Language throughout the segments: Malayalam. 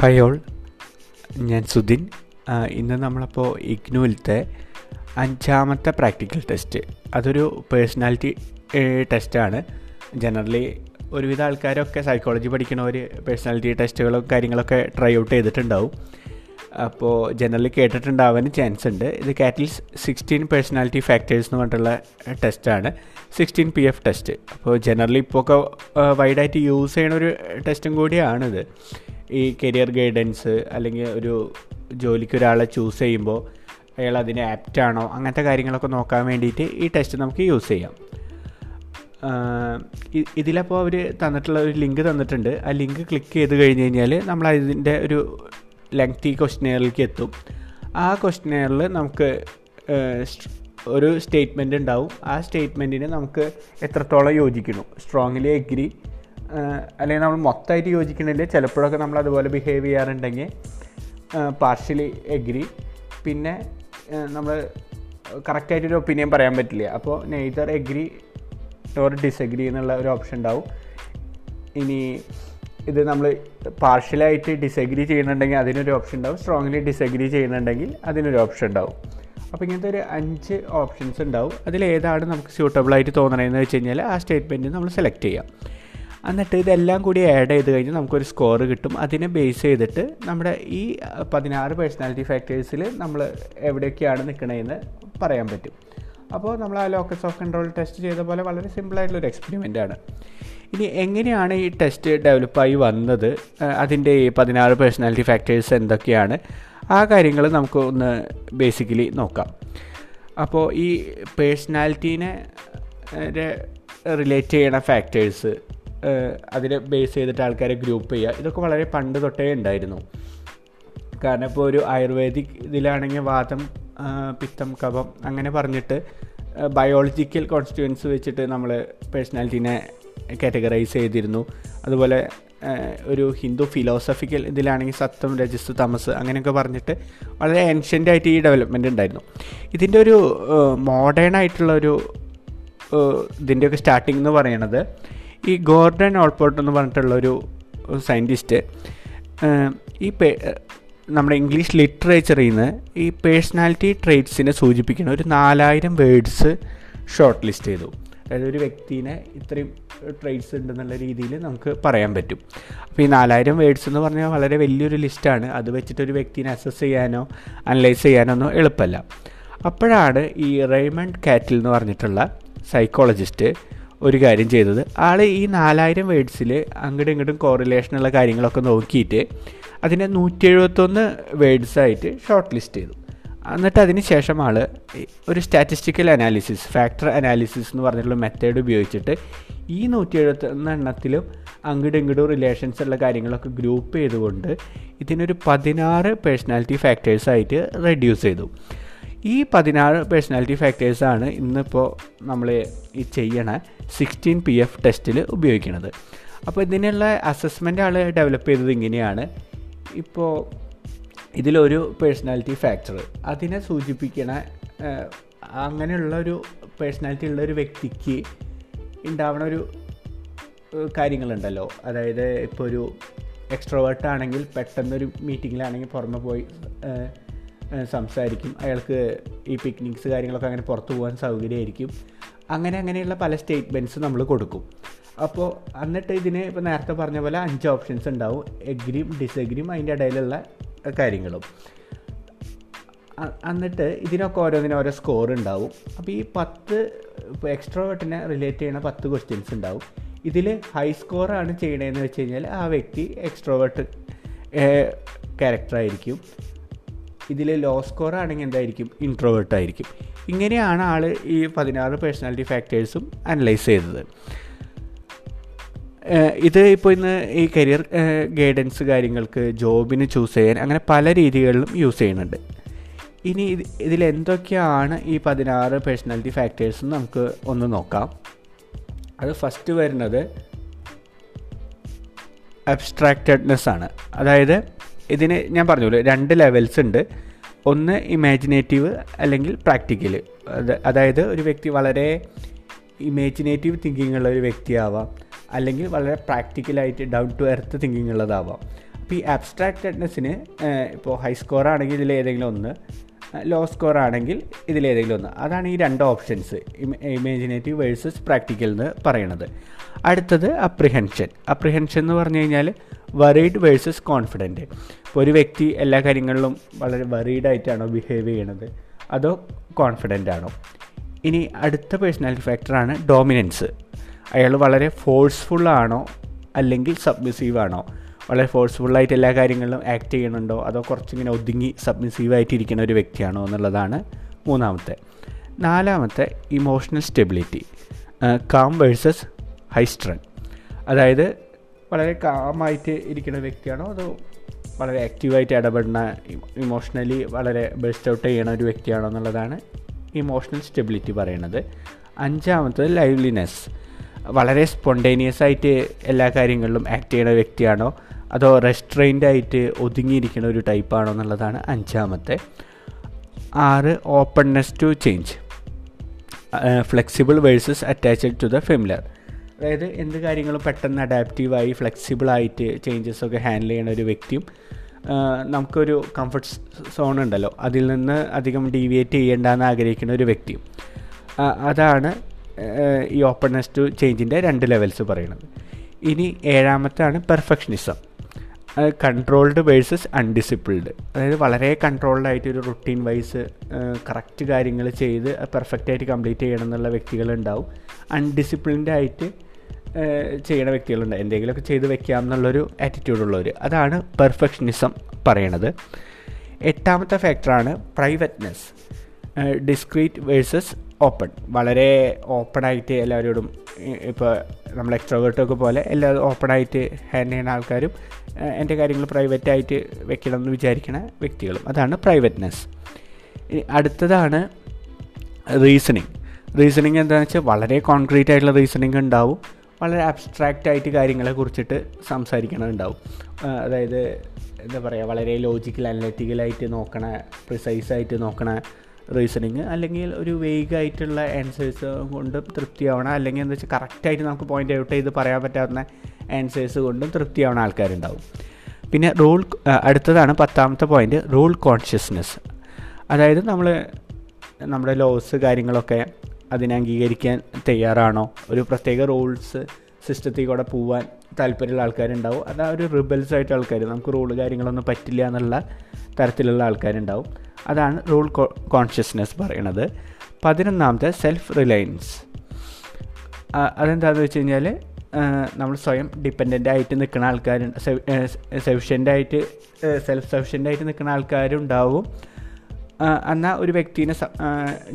ഹായ് ഓൾ ഞാൻ സുധിൻ. ഇന്ന് നമ്മളപ്പോൾ ഇഗ്നുവിലത്തെ അഞ്ചാമത്തെ പ്രാക്ടിക്കൽ ടെസ്റ്റ്. അതൊരു പേഴ്സണാലിറ്റി ടെസ്റ്റാണ്. ജനറലി ഒരുവിധ ആൾക്കാരൊക്കെ സൈക്കോളജി പഠിക്കണവർ പേഴ്സണാലിറ്റി ടെസ്റ്റുകളും കാര്യങ്ങളൊക്കെ ട്രൈ ഔട്ട് ചെയ്തിട്ടുണ്ടാവും. അപ്പോൾ ജനറലി കേട്ടിട്ടുണ്ടാവാൻ ചാൻസ് ഉണ്ട്. ഇത് കാറ്റിൽസ് സിക്സ്റ്റീൻ പേഴ്സണാലിറ്റി ഫാക്ടേഴ്സ് എന്ന് പറഞ്ഞിട്ടുള്ള ടെസ്റ്റാണ്. സിക്സ്റ്റീൻ പി എഫ് ടെസ്റ്റ് അപ്പോൾ ജനറലി ഇപ്പോൾ ഒക്കെ വൈഡായിട്ട് യൂസ് ചെയ്യണ ഒരു ടെസ്റ്റും കൂടിയാണിത്. ഈ കരിയർ ഗൈഡൻസ് അല്ലെങ്കിൽ ഒരു ജോലിക്ക് ഒരാളെ ചൂസ് ചെയ്യുമ്പോൾ അയാൾ അതിന് ആപ്റ്റ് ആണോ? അങ്ങനത്തെ കാര്യങ്ങളൊക്കെ നോക്കാൻ വേണ്ടിയിട്ട് ഈ ടെസ്റ്റ് നമുക്ക് യൂസ് ചെയ്യാം. ഇതിലപ്പോൾ അവർ തന്നിട്ടുള്ള ഒരു ലിങ്ക് തന്നിട്ടുണ്ട്. ആ ലിങ്ക് ക്ലിക്ക് ചെയ്ത് കഴിഞ്ഞ് കഴിഞ്ഞാൽ നമ്മൾ അതിന്റെ ഒരു ലെങ്തി ക്വസ്റ്റ്യനെയറിലേക്ക് എത്തും. ആ ക്വസ്റ്റ്യനെയറിൽ നമുക്ക് ഒരു സ്റ്റേറ്റ്മെന്റ് ഉണ്ടാവും. ആ സ്റ്റേറ്റ്മെന്റിന് നമുക്ക് എത്രത്തോളം യോജിക്കുന്നു? സ്ട്രോങ്ലി എഗ്രി അല്ലെങ്കിൽ നമ്മൾ മൊത്തമായിട്ട് യോജിക്കണില്ല. ചിലപ്പോഴൊക്കെ നമ്മൾ അതുപോലെ ബിഹേവ് ചെയ്യാറുണ്ടെങ്കിൽ പാർഷ്യലി എഗ്രി പിന്നെ നമ്മൾ കറക്റ്റായിട്ടൊരു ഒപ്പീനിയൻ പറയാൻ പറ്റില്ല. അപ്പോൾ നെയ്തർ എഗ്രി ഓർ ഡിസഗ്രി എന്നുള്ള ഒരു ഓപ്ഷൻ ഉണ്ടാവും. ഇനി ഇത് നമ്മൾ പാർഷ്യലായിട്ട് ഡിസഗ്രി ചെയ്യുന്നുണ്ടെങ്കിൽ അതിനൊരു ഓപ്ഷൻ ഉണ്ടാവും. സ്ട്രോങ്ലി ഡിസഗ്രി ചെയ്യുന്നുണ്ടെങ്കിൽ അതിനൊരു ഓപ്ഷൻ ഉണ്ടാവും. അപ്പോൾ ഇങ്ങനത്തെ ഒരു അഞ്ച് ഓപ്ഷൻസ് ഉണ്ടാവും. അതിലേതാണ് നമുക്ക് സ്യൂട്ടബിളായിട്ട് തോന്നണതെന്ന് വെച്ച് കഴിഞ്ഞാൽ ആ സ്റ്റേറ്റ്മെന്റ് നമ്മൾ സെലക്ട് ചെയ്യാം. എന്നിട്ട് ഇതെല്ലാം കൂടി ആഡ് ചെയ്ത് കഴിഞ്ഞാൽ നമുക്കൊരു സ്കോർ കിട്ടും. അതിനെ ബേസ് ചെയ്തിട്ട് നമ്മുടെ ഈ പതിനാറ് പേഴ്സണാലിറ്റി ഫാക്ടേഴ്സിൽ നമ്മൾ എവിടെയൊക്കെയാണ് നിൽക്കണതെന്ന് പറയാൻ പറ്റും. അപ്പോൾ നമ്മൾ ആ ലോക്കസ് ഓഫ് കൺട്രോൾ ടെസ്റ്റ് ചെയ്ത പോലെ വളരെ സിമ്പിളായിട്ടുള്ളൊരു എക്സ്പെരിമെന്റ് ആണ്. ഇനി എങ്ങനെയാണ് ഈ ടെസ്റ്റ് ഡെവലപ്പായി വന്നത്? അതിന്റെ ഈ പതിനാറ് പേഴ്സണാലിറ്റി ഫാക്ടേഴ്സ് എന്തൊക്കെയാണ്? ആ കാര്യങ്ങൾ നമുക്ക് ഒന്ന് ബേസിക്കലി നോക്കാം. അപ്പോൾ ഈ പേഴ്സണാലിറ്റീനെ റിലേറ്റ് ചെയ്യണ ഫാക്ടേഴ്സ് അതിനെ ബേസ് ചെയ്തിട്ട് ആൾക്കാരെ ഗ്രൂപ്പ് ചെയ്യുക. ഇതൊക്കെ വളരെ പണ്ട് തൊട്ടേ ഉണ്ടായിരുന്നു. കാരണം ഇപ്പോൾ ഒരു ആയുർവേദിക് ഇതിലാണെങ്കിൽ വാദം പിത്തം കഫം അങ്ങനെ പറഞ്ഞിട്ട് ബയോളജിക്കൽ കോൺസ്റ്റിറ്റ്യുവൻസ് വെച്ചിട്ട് നമ്മൾ പേഴ്സണാലിറ്റീനെ കാറ്റഗറൈസ് ചെയ്തിരുന്നു. അതുപോലെ ഒരു ഹിന്ദു ഫിലോസഫിക്കൽ ഇതിലാണെങ്കിൽ സത്വം രജസ് തമസ് അങ്ങനെയൊക്കെ പറഞ്ഞിട്ട് വളരെ ഏൻഷ്യന്റ് ആയിട്ട് ഈ ഡെവലപ്മെന്റ് ഉണ്ടായിരുന്നു. ഇതിന്റെ ഒരു മോഡേൺ ആയിട്ടുള്ള ഒരു ഇതിന്റെയൊക്കെ സ്റ്റാർട്ടിംഗ് എന്ന് പറയണത് ഈ ഗോർഡൻ ഓൾപോർട്ട് എന്ന് പറഞ്ഞിട്ടുള്ളൊരു സയന്റിസ്റ്റ് ഈ പേ നമ്മുടെ ഇംഗ്ലീഷ് ലിറ്ററേച്ചറിൽ നിന്ന് ഈ പേഴ്സണാലിറ്റി ട്രേറ്റ്സിനെ സൂചിപ്പിക്കുന്ന ഒരു നാലായിരം വേർഡ്സ് ഷോർട്ട് ലിസ്റ്റ് ചെയ്തു. അതായത് ഒരു വ്യക്തിനെ ഇത്രയും ട്രേറ്റ്സ് ഉണ്ടെന്നുള്ള രീതിയിൽ നമുക്ക് പറയാൻ പറ്റും. അപ്പോൾ ഈ നാലായിരം വേർഡ്സ് എന്ന് പറഞ്ഞാൽ വളരെ വലിയൊരു ലിസ്റ്റാണ് അത് വെച്ചിട്ട് ഒരു വ്യക്തിനെ അസസ് ചെയ്യാനോ അനലൈസ് ചെയ്യാനോ ഒന്നും എളുപ്പമല്ല. അപ്പോഴാണ് ഈ റെയ്മണ്ട് കാറ്റിൽ എന്ന് പറഞ്ഞിട്ടുള്ള സൈക്കോളജിസ്റ്റ് ഒരു കാര്യം ചെയ്തത്. ആൾ ഈ നാലായിരം വേഡ്സിൽ അങ്ങോട്ടും ഇങ്ങോട്ടും കോറിലേഷനുള്ള കാര്യങ്ങളൊക്കെ നോക്കിയിട്ട് അതിനെ നൂറ്റി എഴുപത്തൊന്ന് വേഡ്സായിട്ട് ഷോർട്ട് ലിസ്റ്റ് ചെയ്തു. എന്നിട്ട് അതിന് ശേഷം ആൾ ഒരു സ്റ്റാറ്റിസ്റ്റിക്കൽ അനാലിസിസ് ഫാക്ടർ അനാലിസിസ് എന്ന് പറഞ്ഞിട്ടുള്ള മെത്തേഡ് ഉപയോഗിച്ചിട്ട് ഈ നൂറ്റി എഴുപത്തൊന്ന് എണ്ണത്തിലും അങ്ങോട്ടും ഇങ്ങോട്ടും റിലേഷൻസ് ഉള്ള കാര്യങ്ങളൊക്കെ ഗ്രൂപ്പ് ചെയ്തുകൊണ്ട് ഇതിനൊരു പതിനാറ് പേഴ്സണാലിറ്റി ഫാക്ടേഴ്സായിട്ട് റെഡ്യൂസ് ചെയ്തു. ഈ പതിനാറ് പേഴ്സണാലിറ്റി ഫാക്ടേഴ്സാണ് ഇന്നിപ്പോൾ നമ്മൾ ഈ ചെയ്യണ സിക്സ്റ്റീൻ പി എഫ് ടെസ്റ്റിൽ ഉപയോഗിക്കുന്നത് അപ്പോൾ ഇതിനുള്ള അസസ്മെന്റ് ആൾ ഡെവലപ്പ് ചെയ്തത് ഇങ്ങനെയാണ്. ഇപ്പോൾ ഇതിലൊരു പേഴ്സണാലിറ്റി ഫാക്ടർ അതിനെ സൂചിപ്പിക്കണ അങ്ങനെയുള്ള ഒരു പേഴ്സണാലിറ്റി ഉള്ള ഒരു വ്യക്തിക്ക് ഉണ്ടാവണ ഒരു കാര്യങ്ങളുണ്ടല്ലോ. അതായത് ഇപ്പോൾ ഒരു എക്സ്ട്രോവേർട്ട് ആണെങ്കിൽ പെട്ടെന്നൊരു മീറ്റിങ്ങിലാണെങ്കിൽ പുറമെ പോയി സംസാരിക്കും. അയാൾക്ക് ഈ പിക്നിക്സ് കാര്യങ്ങളൊക്കെ അങ്ങനെ പുറത്തു പോകാൻ സൗകര്യമായിരിക്കും. അങ്ങനെ അങ്ങനെയുള്ള പല സ്റ്റേറ്റ്മെന്റ്സ് നമ്മൾ കൊടുക്കും. അപ്പോൾ എന്നിട്ട് ഇതിന് ഇപ്പോൾ നേരത്തെ പറഞ്ഞ പോലെ അഞ്ച് ഓപ്ഷൻസ് ഉണ്ടാവും. എഗ്രിയും ഡിസഗ്രിയും അതിന്റെ ഇടയിലുള്ള കാര്യങ്ങളും. എന്നിട്ട് ഇതിനൊക്കെ ഓരോന്നിനും ഓരോ സ്കോർ ഉണ്ടാവും. അപ്പോൾ ഈ പത്ത് ഇപ്പോൾ എക്സ്ട്രോവേർട്ടിനെ റിലേറ്റ് ചെയ്യുന്ന പത്ത് ക്വസ്റ്റ്യൻസ് ഉണ്ടാവും. ഇതിൽ ഹൈ സ്കോറാണ് ചെയ്യണതെന്ന് വെച്ച് കഴിഞ്ഞാൽ ആ വ്യക്തി എക്സ്ട്രോവേർട്ട് ക്യാരക്ടറായിരിക്കും ഇതിൽ ലോ സ്കോർ ആണെങ്കിൽ എന്തായിരിക്കും? ഇൻട്രോവേർട്ട് ആയിരിക്കും. ഇങ്ങനെയാണ് ആൾ ഈ പതിനാറ് പേഴ്സണാലിറ്റി ഫാക്ടേഴ്സും അനലൈസ് ചെയ്തത്. ഇത് ഇപ്പോൾ ഇന്ന് ഈ കരിയർ ഗൈഡൻസ് കാര്യങ്ങൾക്ക് ജോബിന് ചൂസ് ചെയ്യാൻ അങ്ങനെ പല രീതികളിലും യൂസ് ചെയ്യുന്നുണ്ട്. ഇനി ഇത് ഇതിലെന്തൊക്കെയാണ് ഈ പതിനാറ് പേഴ്സണാലിറ്റി ഫാക്ടേഴ്സ് നമുക്ക് ഒന്ന് നോക്കാം. അത് ഫസ്റ്റ് വരുന്നത് അബ്സ്ട്രാക്റ്റഡ്നെസ് ആണ്. അതായത് ഇതിന് ഞാൻ പറഞ്ഞല്ലോ രണ്ട് ലെവൽസ് ഉണ്ട്. ഒന്ന് ഇമാജിനേറ്റീവ് അല്ലെങ്കിൽ പ്രാക്ടിക്കൽ അതായത് ഒരു വ്യക്തി വളരെ ഇമാജിനേറ്റീവ് തിങ്കിങ് ഉള്ള ഒരു വ്യക്തിയാവാം. അല്ലെങ്കിൽ വളരെ പ്രാക്ടിക്കലായിട്ട് ഡൗൺ ടു എർത്ത് തിങ്കിങ് ഉള്ളതാവാം. അപ്പോൾ ഈ ആബ്സ്ട്രാക്റ്റഡ്നെസ്സിന് ഇപ്പോൾ ഹൈ സ്കോർ ആണെങ്കിൽ ഇതിൽ ഏതെങ്കിലും ഒന്ന്. ലോ സ്കോർ ആണെങ്കിൽ ഇതിലേതെങ്കിലും ഒന്ന്. അതാണ് ഈ രണ്ട് ഓപ്ഷൻസ് ഇമേജിനേറ്റീവ് വേഴ്സസ് പ്രാക്ടിക്കൽ എന്ന് പറയുന്നത് അടുത്തത് അപ്രിഹെൻഷൻ അപ്രിഹെൻഷൻ എന്ന് പറഞ്ഞു കഴിഞ്ഞാൽ വറീഡ് വേഴ്സസ് കോൺഫിഡന്റ് ഇപ്പോൾ ഒരു വ്യക്തി എല്ലാ കാര്യങ്ങളിലും വളരെ വറീഡ് ആയിട്ടാണോ ബിഹേവ് ചെയ്യണത്? അതോ കോൺഫിഡന്റ് ആണോ? ഇനി അടുത്ത പേഴ്സണാലിറ്റി ഫാക്ടറാണ് ഡോമിനൻസ് അയാൾ വളരെ ഫോഴ്സ്ഫുള്ളാണോ അല്ലെങ്കിൽ സബ്മിസീവ് ആണോ? വളരെ ഫോഴ്സ്ഫുള്ളായിട്ട് എല്ലാ കാര്യങ്ങളിലും ആക്ട് ചെയ്യണുണ്ടോ അതോ കുറച്ചിങ്ങനെ ഒതുങ്ങി സബ്മിസീവായിട്ട് ഇരിക്കുന്ന ഒരു വ്യക്തിയാണോ എന്നുള്ളതാണ് മൂന്നാമത്തെ. നാലാമത്തെ emotional stability calm versus high strung അതായത് വളരെ കാമായിട്ട് ഇരിക്കുന്ന വ്യക്തിയാണോ? അതോ വളരെ ആക്റ്റീവായിട്ട് ഇടപെടുന്ന ഇമോഷണലി വളരെ ബെസ്റ്റ് ഔട്ട് ചെയ്യണ ഒരു വ്യക്തിയാണോ എന്നുള്ളതാണ് ഇമോഷണൽ സ്റ്റെബിലിറ്റി പറയുന്നത്. അഞ്ചാമത്തത് ലൈവ്ലിനെസ് വളരെ സ്പോണ്ടേനിയസ് ആയിട്ട് എല്ലാ കാര്യങ്ങളിലും ആക്ട് ചെയ്യുന്ന വ്യക്തിയാണോ? അതോ റെസ്ട്രെയിൻഡ് ആയിട്ട് ഒതുങ്ങിയിരിക്കുന്ന ഒരു ടൈപ്പാണോ എന്നുള്ളതാണ് അഞ്ചാമത്തെ. ആറ് openness to change flexible versus attached to the familiar അതായത് എന്ത് കാര്യങ്ങളും പെട്ടെന്ന് അഡാപ്റ്റീവായി ഫ്ലെക്സിബിളായിട്ട് ചേഞ്ചസ് ഒക്കെ ഹാൻഡിൽ ചെയ്യുന്ന ഒരു വ്യക്തിയും നമുക്കൊരു കംഫർട്ട് സോൺ ഉണ്ടല്ലോ. അതിൽ നിന്ന് അധികം ഡീവിയേറ്റ് ചെയ്യേണ്ടെന്ന് ആഗ്രഹിക്കുന്ന ഒരു വ്യക്തിയും. അതാണ് ഈ ഓപ്പൺനെസ് ടു ചേഞ്ചിന്റെ രണ്ട് ലെവൽസ് പറയുന്നത്. ഇനി ഏഴാമത്തെ ആണ് പെർഫെക്ഷനിസം കൺട്രോൾഡ് വേഴ്സസ് അൺഡിസിപ്ലിൻഡ് അതായത് വളരെ കൺട്രോൾഡ് ആയിട്ട് ഒരു റുട്ടീൻ വൈസ് കറക്റ്റ് കാര്യങ്ങൾ ചെയ്ത് പെർഫെക്റ്റ് ആയിട്ട് കംപ്ലീറ്റ് ചെയ്യണം എന്നുള്ള വ്യക്തികളുണ്ടാവും. അൺഡിസിപ്ലിൻഡ് ആയിട്ട് ചെയ്യണ വ്യക്തികളുണ്ട്. എന്തെങ്കിലുമൊക്കെ ചെയ്ത് വെക്കാം എന്നുള്ളൊരു ആറ്റിറ്റ്യൂഡ് ഉള്ളവർ അതാണ് പെർഫെക്ഷനിസം പറയണത്. എട്ടാമത്തെ ഫാക്ടറാണ് പ്രൈവറ്റ്നെസ് ഡിസ്ക്രീറ്റ് വേഴ്സസ് ഓപ്പൺ വളരെ ഓപ്പണായിട്ട് എല്ലാവരോടും ഇപ്പോൾ നമ്മൾ എക്സ്ട്രോവേർട്ടൊക്കെ പോലെ എല്ലാവരും ഓപ്പണായിട്ട് ഹാൻഡ് ചെയ്യുന്ന ആൾക്കാരും എന്റെ കാര്യങ്ങൾ പ്രൈവറ്റായിട്ട് വെക്കണം എന്ന് വിചാരിക്കുന്ന വ്യക്തികളും. അതാണ് പ്രൈവറ്റ്നെസ് അടുത്തതാണ് റീസണിങ് റീസണിങ് എന്താണെന്ന് വെച്ചാൽ വളരെ കോൺക്രീറ്റ് ആയിട്ടുള്ള റീസണിങ് ഉണ്ടാവും. വളരെ അബ്സ്ട്രാക്റ്റ് ആയിട്ട് കാര്യങ്ങളെ കുറിച്ചിട്ട് സംസാരിക്കണമുണ്ടാവും അതായത് എന്താ പറയുക വളരെ ലോജിക്കൽ അനലറ്റിക്കലായിട്ട് നോക്കണ പ്രിസൈസ് ആയിട്ട് നോക്കണ റീസണിങ് അല്ലെങ്കിൽ ഒരു വേഗായിട്ടുള്ള ആൻസേഴ്സ് കൊണ്ട് തൃപ്തിയാവണം അല്ലെങ്കിൽ എന്താ വെച്ചാൽ കറക്റ്റായിട്ട് നമുക്ക് പോയിന്റ് ഔട്ട് ചെയ്ത് പറയാൻ പറ്റാവുന്ന ആൻസേഴ്സ് കൊണ്ടും തൃപ്തിയാവുന്ന ആൾക്കാരുണ്ടാവും. പിന്നെ റൂൾ അടുത്തതാണ് പത്താമത്തെ പോയിന്റ് റൂൾ കോൺഷ്യസ്നെസ് അതായത് നമ്മൾ നമ്മുടെ ലോസ് കാര്യങ്ങളൊക്കെ അതിനെ അംഗീകരിക്കാൻ തയ്യാറാണോ? ഒരു പ്രത്യേക റൂൾസ് സിസ്റ്റത്തിൽ കൂടെ പോവാൻ താല്പര്യമുള്ള ആൾക്കാരുണ്ടാവും. അത് ആ ഒരു റിബൽസ് ആയിട്ട് ആൾക്കാർ നമുക്ക് റൂൾ കാര്യങ്ങളൊന്നും പറ്റില്ല എന്നുള്ള തരത്തിലുള്ള ആൾക്കാരുണ്ടാവും. അതാണ് റൂൾ കോൺഷ്യസ്നെസ് പറയണത്. പതിനൊന്നാമത്തെ സെൽഫ് റിലയൻസ് അതെന്താണെന്ന് വെച്ച് കഴിഞ്ഞാൽ നമ്മൾ സ്വയം ഡിപ്പെൻഡന്റ് ആയിട്ട് നിൽക്കുന്ന ആൾക്കാരുണ്ട് സഫിഷ്യന്റ് ആയിട്ട് സെൽഫ് സഫിഷ്യന്റ് ആയിട്ട് നിൽക്കുന്ന ആൾക്കാരുണ്ടാവും. എന്നാൽ ഒരു വ്യക്തിനെ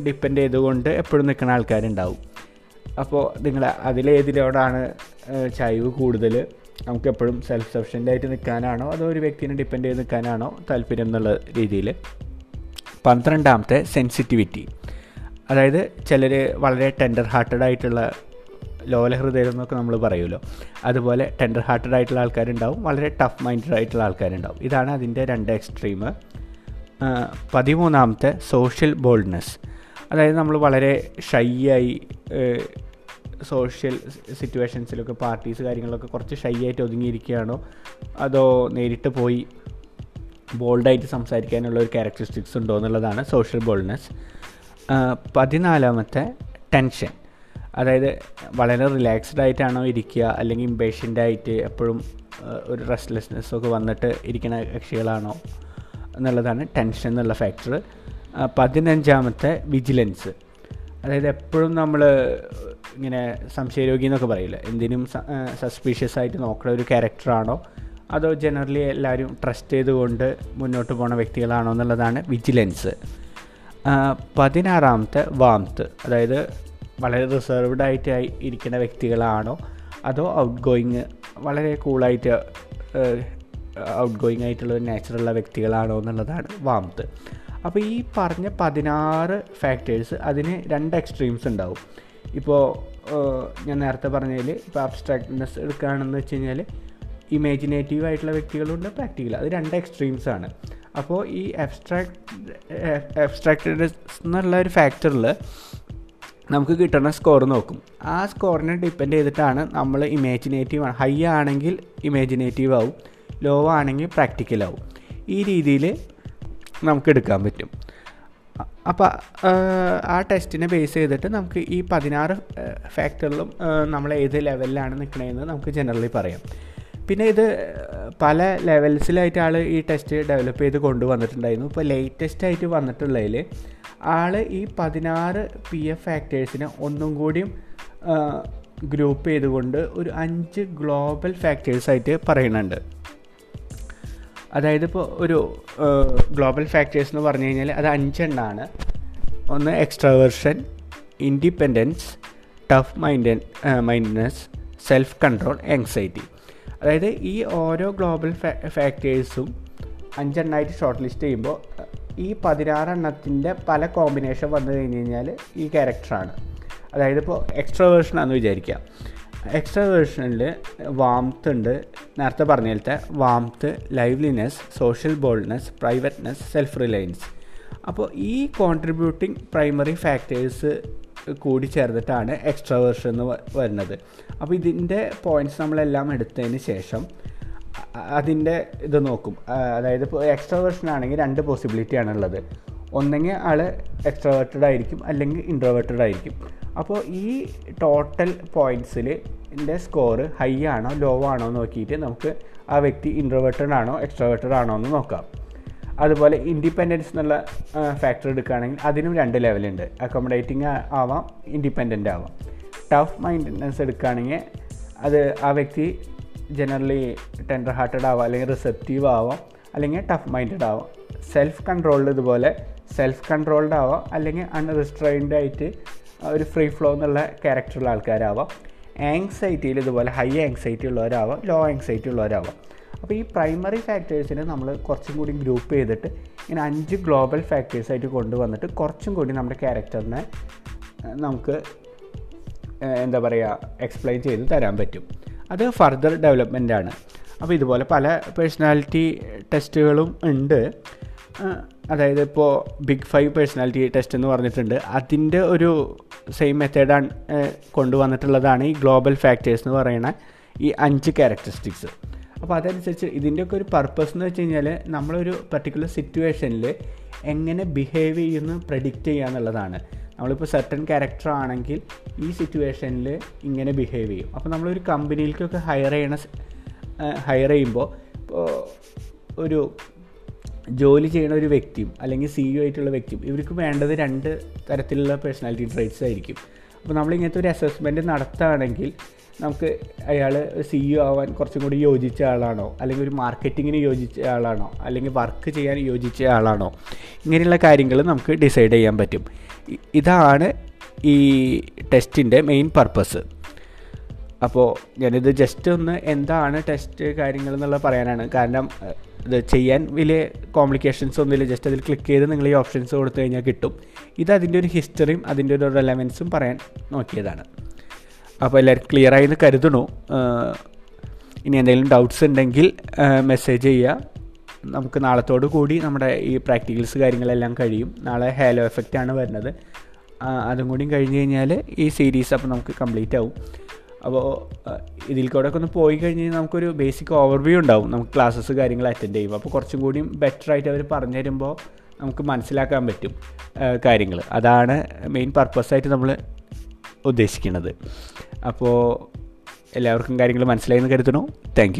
ഡിപ്പെൻഡ് ചെയ്തുകൊണ്ട് എപ്പോഴും നിൽക്കുന്ന ആൾക്കാരുണ്ടാവും. അപ്പോൾ നിങ്ങൾ അതിലേതിലോടാണ് ചായ്വ് കൂടുതൽ നമുക്ക് എപ്പോഴും സെൽഫ് സഫിഷ്യന്റ് ആയിട്ട് നിൽക്കാനാണോ അതോ ഒരു വ്യക്തിനെ ഡിപ്പെൻഡ് ചെയ്ത് നിൽക്കാനാണോ താല്പര്യം എന്നുള്ള രീതിയിൽ പന്ത്രണ്ടാമത്തെ സെൻസിറ്റിവിറ്റി അതായത് ചിലർ വളരെ ടെൻഡർ ഹാർട്ടഡ് ആയിട്ടുള്ള ലോല ഹൃദയം എന്നൊക്കെ നമ്മൾ പറയുമല്ലോ. അതുപോലെ ടെൻഡർ ഹാർട്ടഡ് ആയിട്ടുള്ള ആൾക്കാരുണ്ടാവും വളരെ ടഫ് മൈൻഡഡ് ആയിട്ടുള്ള ആൾക്കാരുണ്ടാവും. ഇതാണ് അതിന്റെ രണ്ട് എക്സ്ട്രീം പതിമൂന്നാമത്തെ സോഷ്യൽ ബോൾഡ്നെസ് അതായത് നമ്മൾ വളരെ ഷൈ ആയി സോഷ്യൽ സിറ്റുവേഷൻസിലൊക്കെ പാർട്ടീസ് കാര്യങ്ങളൊക്കെ കുറച്ച് ഷൈ ആയിട്ട് ഒതുങ്ങിയിരിക്കുകയാണോ? അതോ നേരിട്ട് പോയി ബോൾഡായിട്ട് സംസാരിക്കാനുള്ള ഒരു ക്യാരക്ടറിസ്റ്റിക്സ് ഉണ്ടോ എന്നുള്ളതാണ് സോഷ്യൽ ബോൾഡ്നെസ് പതിനാലാമത്തെ ടെൻഷൻ അതായത് വളരെ റിലാക്സ്ഡ് ആയിട്ടാണോ ഇരിക്കുക? അല്ലെങ്കിൽ ഇമ്പേഷ്യന്റ് ആയിട്ട് എപ്പോഴും ഒരു റെസ്റ്റ്ലെസ്നെസ് ഒക്കെ വന്നിട്ട് ഇരിക്കുന്ന കക്ഷികളാണോ എന്നുള്ളതാണ് ടെൻഷൻ എന്നുള്ള ഫാക്ടർ പതിനഞ്ചാമത്തെ വിജിലൻസ് അതായത് എപ്പോഴും നമ്മൾ ഇങ്ങനെ സംശയരോഗി എന്നൊക്കെ പറയില്ല? എന്തിനും സസ്പീഷ്യസ് ആയിട്ട് നോക്കുന്ന ഒരു ക്യാരക്ടറാണോ അതോ ജനറലി എല്ലാവരും ട്രസ്റ്റ് ചെയ്തുകൊണ്ട് മുന്നോട്ട് പോകുന്ന വ്യക്തികളാണോ എന്നുള്ളതാണ് വിജിലൻസ് പതിനാറാമത്തെ വാംത്ത് അതായത് വളരെ റിസർവ്ഡ് ആയിട്ട് ഇരിക്കുന്ന വ്യക്തികളാണോ? അതോ ഔട്ട് ഗോയിങ് വളരെ കൂളായിട്ട് ഔട്ട് ഗോയിങ് ആയിട്ടുള്ള നാച്ചുറലുള്ള വ്യക്തികളാണോ എന്നുള്ളതാണ് വാമത്ത് അപ്പോൾ ഈ പറഞ്ഞ പതിനാറ് ഫാക്ടേഴ്സ് അതിന് രണ്ട് എക്സ്ട്രീംസ് ഉണ്ടാവും. ഇപ്പോൾ ഞാൻ നേരത്തെ പറഞ്ഞതിൽ ഇപ്പോൾ അബ്സ്ട്രാക്ട്നെസ് എടുക്കുകയാണെന്ന് വെച്ച് കഴിഞ്ഞാൽ ഇമാജിനേറ്റീവ് ആയിട്ടുള്ള വ്യക്തികളുണ്ട് പ്രാക്ടിക്കൽ അത് രണ്ട് എക്സ്ട്രീംസ് ആണ്. അപ്പോൾ ഈ അബ്സ്ട്രാക്ട് അബ്സ്ട്രാക്ട്നെസ് എന്നുള്ള ഒരു ഫാക്ടറിൽ നമുക്ക് കിട്ടുന്ന സ്കോർ നോക്കും. ആ സ്കോറിനെ ഡിപ്പെൻഡ് ചെയ്തിട്ടാണ് നമ്മൾ ഇമാജിനേറ്റീവ് ആണ്. ഹൈ ആണെങ്കിൽ ഇമാജിനേറ്റീവ് ആവും. ലോ ആണെങ്കിൽ പ്രാക്ടിക്കൽ ആവും. ഈ രീതിയിൽ നമുക്ക് എടുക്കാൻ പറ്റും. അപ്പോൾ ആ ടെസ്റ്റിനെ ബേസ് ചെയ്തിട്ട് നമുക്ക് ഈ പതിനാറ് ഫാക്ടറിലും നമ്മൾ ഏത് ലെവലിലാണ് നിൽക്കണതെന്ന് നമുക്ക് ജനറലി പറയാം. പിന്നെ ഇത് പല ലെവൽസിലായിട്ട് ആൾ ഈ ടെസ്റ്റ് ഡെവലപ്പ് ചെയ്ത് കൊണ്ടുവന്നിട്ടുണ്ടായിരുന്നു. ഇപ്പോൾ ലേറ്റസ്റ്റ് ആയിട്ട് വന്നിട്ടുള്ളതിൽ ആൾ ഈ പതിനാറ് പി എഫ് ഫാക്ടേഴ്സിനെ ഒന്നും കൂടിയും ഗ്രൂപ്പ് ചെയ്തുകൊണ്ട് ഒരു അഞ്ച് ഗ്ലോബൽ ഫാക്ടേഴ്സായിട്ട് പറയുന്നുണ്ട്. അതായത് ഇപ്പോൾ ഒരു ഗ്ലോബൽ ഫാക്ടേഴ്സ് എന്ന് പറഞ്ഞു കഴിഞ്ഞാൽ അത് അഞ്ചെണ്ണാണ്. ഒന്ന് extraversion independence tough mind mindedness self control anxiety അതായത് ഈ ഓരോ ഗ്ലോബൽ ഫാക്ടേഴ്സും അഞ്ചെണ്ണമായിട്ട് ഷോർട്ട് ലിസ്റ്റ് ചെയ്യുമ്പോൾ ഈ പതിനാറെണ്ണത്തിന്റെ പല കോമ്പിനേഷൻ വന്നു കഴിഞ്ഞ് കഴിഞ്ഞാൽ ഈ ക്യാരക്ടറാണ് അതായത് ഇപ്പോൾ എക്സ്ട്രാ വേർഷനാണെന്ന് വിചാരിക്കുക. എക്സ്ട്രാ വേർഷനിൽ വാംത്ത് ഉണ്ട്. നേരത്തെ പറഞ്ഞ പോലത്തെ warmth liveliness social boldness privateness self reliance അപ്പോൾ ഈ കോൺട്രിബ്യൂട്ടിംഗ് പ്രൈമറി ഫാക്ടേഴ്സ് കൂടി ചേർന്നിട്ടാണ് എക്സ്ട്രാ വേർഷൻ എന്ന് വരുന്നത്. അപ്പോൾ ഇതിന്റെ പോയിന്റ്സ് നമ്മളെല്ലാം എടുത്തതിന് ശേഷം അതിന്റെ ഇത് നോക്കും. അതായത് ഇപ്പോൾ എക്സ്ട്രാ വേർഷൻ ആണെങ്കിൽ രണ്ട് പോസിബിലിറ്റി ആണുള്ളത്. ഒന്നെങ്കിൽ ആൾ എക്സ്ട്രാവേർട്ടഡ് ആയിരിക്കും അല്ലെങ്കിൽ ഇൻട്രോവേർട്ടഡ് ആയിരിക്കും. അപ്പോൾ ഈ ടോട്ടൽ പോയിന്റ്സിൽ എന്റെ സ്കോറ് ഹൈ ആണോ ലോ ആണോ നോക്കിയിട്ട് നമുക്ക് ആ വ്യക്തി ഇൻട്രോവേർട്ടഡ് ആണോ എക്സ്ട്രാവേർട്ടഡ് ആണോ എന്ന് നോക്കാം. അതുപോലെ ഇൻഡിപെൻഡൻസ് എന്നുള്ള ഫാക്ടർ എടുക്കുകയാണെങ്കിൽ അതിനും രണ്ട് ലെവലുണ്ട് അക്കോമഡേറ്റിംഗ് ആവാം ഇൻഡിപെൻഡന്റ് ആവാം. ടഫ് മൈൻഡൻസ് എടുക്കുകയാണെങ്കിൽ അത് ആ വ്യക്തി ജനറലി ടെൻഡർ ഹാർട്ടഡ് ആവാം അല്ലെങ്കിൽ റിസെപ്റ്റീവ് ആവാം അല്ലെങ്കിൽ ടഫ് മൈൻഡഡ് ആവാം. സെൽഫ് കൺട്രോൾഡ് ഇതുപോലെ സെൽഫ് കൺട്രോൾഡ് ആവാം അല്ലെങ്കിൽ അൺറിസ്ട്രെയിൻഡ് ആയിട്ട് ഒരു ഫ്രീ ഫ്ലോ എന്നുള്ള ക്യാരക്ടറുള്ള ആൾക്കാരാവാം. ആങ്സൈറ്റിയിൽ ഇതുപോലെ ഹൈ ആങ്സൈറ്റി ഉള്ളവരാവാം ലോ ആങ്സൈറ്റി ഉള്ളവരാവാം. അപ്പോൾ ഈ പ്രൈമറി ഫാക്ടേഴ്സിനെ നമ്മൾ കുറച്ചും കൂടി ഗ്രൂപ്പ് ചെയ്തിട്ട് ഇങ്ങനെ അഞ്ച് ഗ്ലോബൽ ഫാക്ടേഴ്സായിട്ട് കൊണ്ടുവന്നിട്ട് കുറച്ചും കൂടി നമ്മുടെ ക്യാരക്ടറിനെ നമുക്ക് എന്താ പറയുക എക്സ്പ്ലെയിൻ ചെയ്ത് തരാൻ പറ്റും. അത് ഫർദർ ഡെവലപ്മെന്റ് ആണ്. അപ്പോൾ ഇതുപോലെ പല പേഴ്സണാലിറ്റി ടെസ്റ്റുകളും ഉണ്ട്. അതായത് ഇപ്പോൾ ബിഗ് ഫൈവ് പേഴ്സണാലിറ്റി ടെസ്റ്റ് എന്ന് പറഞ്ഞിട്ടുണ്ട്. അതിന്റെ ഒരു സെയിം മെത്തേഡാണ് കൊണ്ടുവന്നിട്ടുള്ളതാണ് ഈ ഗ്ലോബൽ ഫാക്ടേഴ്സ് എന്ന് പറയുന്ന ഈ അഞ്ച് ക്യാരക്ടറിസ്റ്റിക്സ് അപ്പോൾ അതനുസരിച്ച് ഇതിന്റെയൊക്കെ ഒരു പർപ്പസ് എന്ന് വെച്ച് കഴിഞ്ഞാൽ നമ്മളൊരു പർട്ടിക്കുലർ സിറ്റുവേഷനിൽ എങ്ങനെ ബിഹേവ് ചെയ്യുന്നു പ്രഡിക്റ്റ് ചെയ്യുക എന്നുള്ളതാണ്. നമ്മളിപ്പോൾ സെർട്ടൺ ക്യാരക്ടർ ആണെങ്കിൽ ഈ സിറ്റുവേഷനിൽ ഇങ്ങനെ ബിഹേവ് ചെയ്യും. അപ്പോൾ നമ്മളൊരു കമ്പനിയിലേക്കൊക്കെ ഹയർ ചെയ്യണ ഹയർ ചെയ്യുമ്പോൾ ഇപ്പോൾ ഒരു ജോലി ചെയ്യുന്ന ഒരു വ്യക്തിയും അല്ലെങ്കിൽ സി ഇ ആയിട്ടുള്ള വ്യക്തിയും ഇവർക്ക് വേണ്ടത് രണ്ട് തരത്തിലുള്ള പേഴ്സണാലിറ്റി ട്രേറ്റ്സ് ആയിരിക്കും. അപ്പോൾ നമ്മൾ ഇങ്ങനത്തെ ഒരു അസസ്മെന്റ് നടത്തുകയാണെങ്കിൽ നമുക്ക് അയാൾ സി ഇ ആവാൻ കുറച്ചും കൂടി യോജിച്ച ആളാണോ? അല്ലെങ്കിൽ ഒരു മാർക്കറ്റിങ്ങിന് യോജിച്ച ആളാണോ? അല്ലെങ്കിൽ വർക്ക് ചെയ്യാൻ യോജിച്ച ആളാണോ? ഇങ്ങനെയുള്ള കാര്യങ്ങൾ നമുക്ക് ഡിസൈഡ് ചെയ്യാൻ പറ്റും. ഇതാണ് ഈ ടെസ്റ്റിന്റെ മെയിൻ പർപ്പസ് അപ്പോൾ ഞാനിത് ജസ്റ്റ് ഒന്ന് എന്താണ് ടെസ്റ്റ് കാര്യങ്ങൾ എന്നുള്ളത് പറയാനാണ്. കാരണം ഇത് ചെയ്യാൻ വലിയ കോംപ്ലിക്കേഷൻസ് ഒന്നുമില്ല ജസ്റ്റ് അതിൽ ക്ലിക്ക് ചെയ്ത് നിങ്ങൾ ഈ ഓപ്ഷൻസ് കൊടുത്തു കഴിഞ്ഞാൽ കിട്ടും. ഇത് അതിന്റെ ഒരു ഹിസ്റ്ററിയും അതിന്റെ ഒരു റെലവൻസും പറയാൻ നോക്കിയതാണ്. അപ്പോൾ എല്ലാവർക്കും ക്ലിയർ ആയി കരുതണു ഇനി എന്തെങ്കിലും ഡൗട്ട്സ് ഉണ്ടെങ്കിൽ മെസ്സേജ് ചെയ്യുക നമുക്ക് നാളത്തോടു കൂടി നമ്മുടെ ഈ പ്രാക്ടിക്കൽസ് കാര്യങ്ങളെല്ലാം കഴിയും. നാളെ ഹാലോ എഫക്റ്റ് ആണ് വരുന്നത്. അതും കൂടി കഴിഞ്ഞ് കഴിഞ്ഞാൽ ഈ സീരീസ് അപ്പോൾ നമുക്ക് കംപ്ലീറ്റ് ആവും. അപ്പോൾ ഇതിൽ കൂടെ ഒക്കെ ഒന്ന് പോയി കഴിഞ്ഞ് നമുക്കൊരു ബേസിക് ഓവർവ്യൂ ഉണ്ടാവും. നമുക്ക് ക്ലാസ്സസ് കാര്യങ്ങൾ അറ്റൻഡ് ചെയ്യും. അപ്പോൾ കുറച്ചും കൂടിയും ബെറ്റർ ആയിട്ട് അവർ പറഞ്ഞു തരുമ്പോൾ നമുക്ക് മനസ്സിലാക്കാൻ പറ്റും കാര്യങ്ങൾ അതാണ് മെയിൻ പർപ്പസായിട്ട് നമ്മൾ ഉദ്ദേശിക്കുന്നത്. അപ്പോൾ എല്ലാവർക്കും കാര്യങ്ങൾ മനസ്സിലായി എന്ന് കരുതുന്നു. താങ്ക്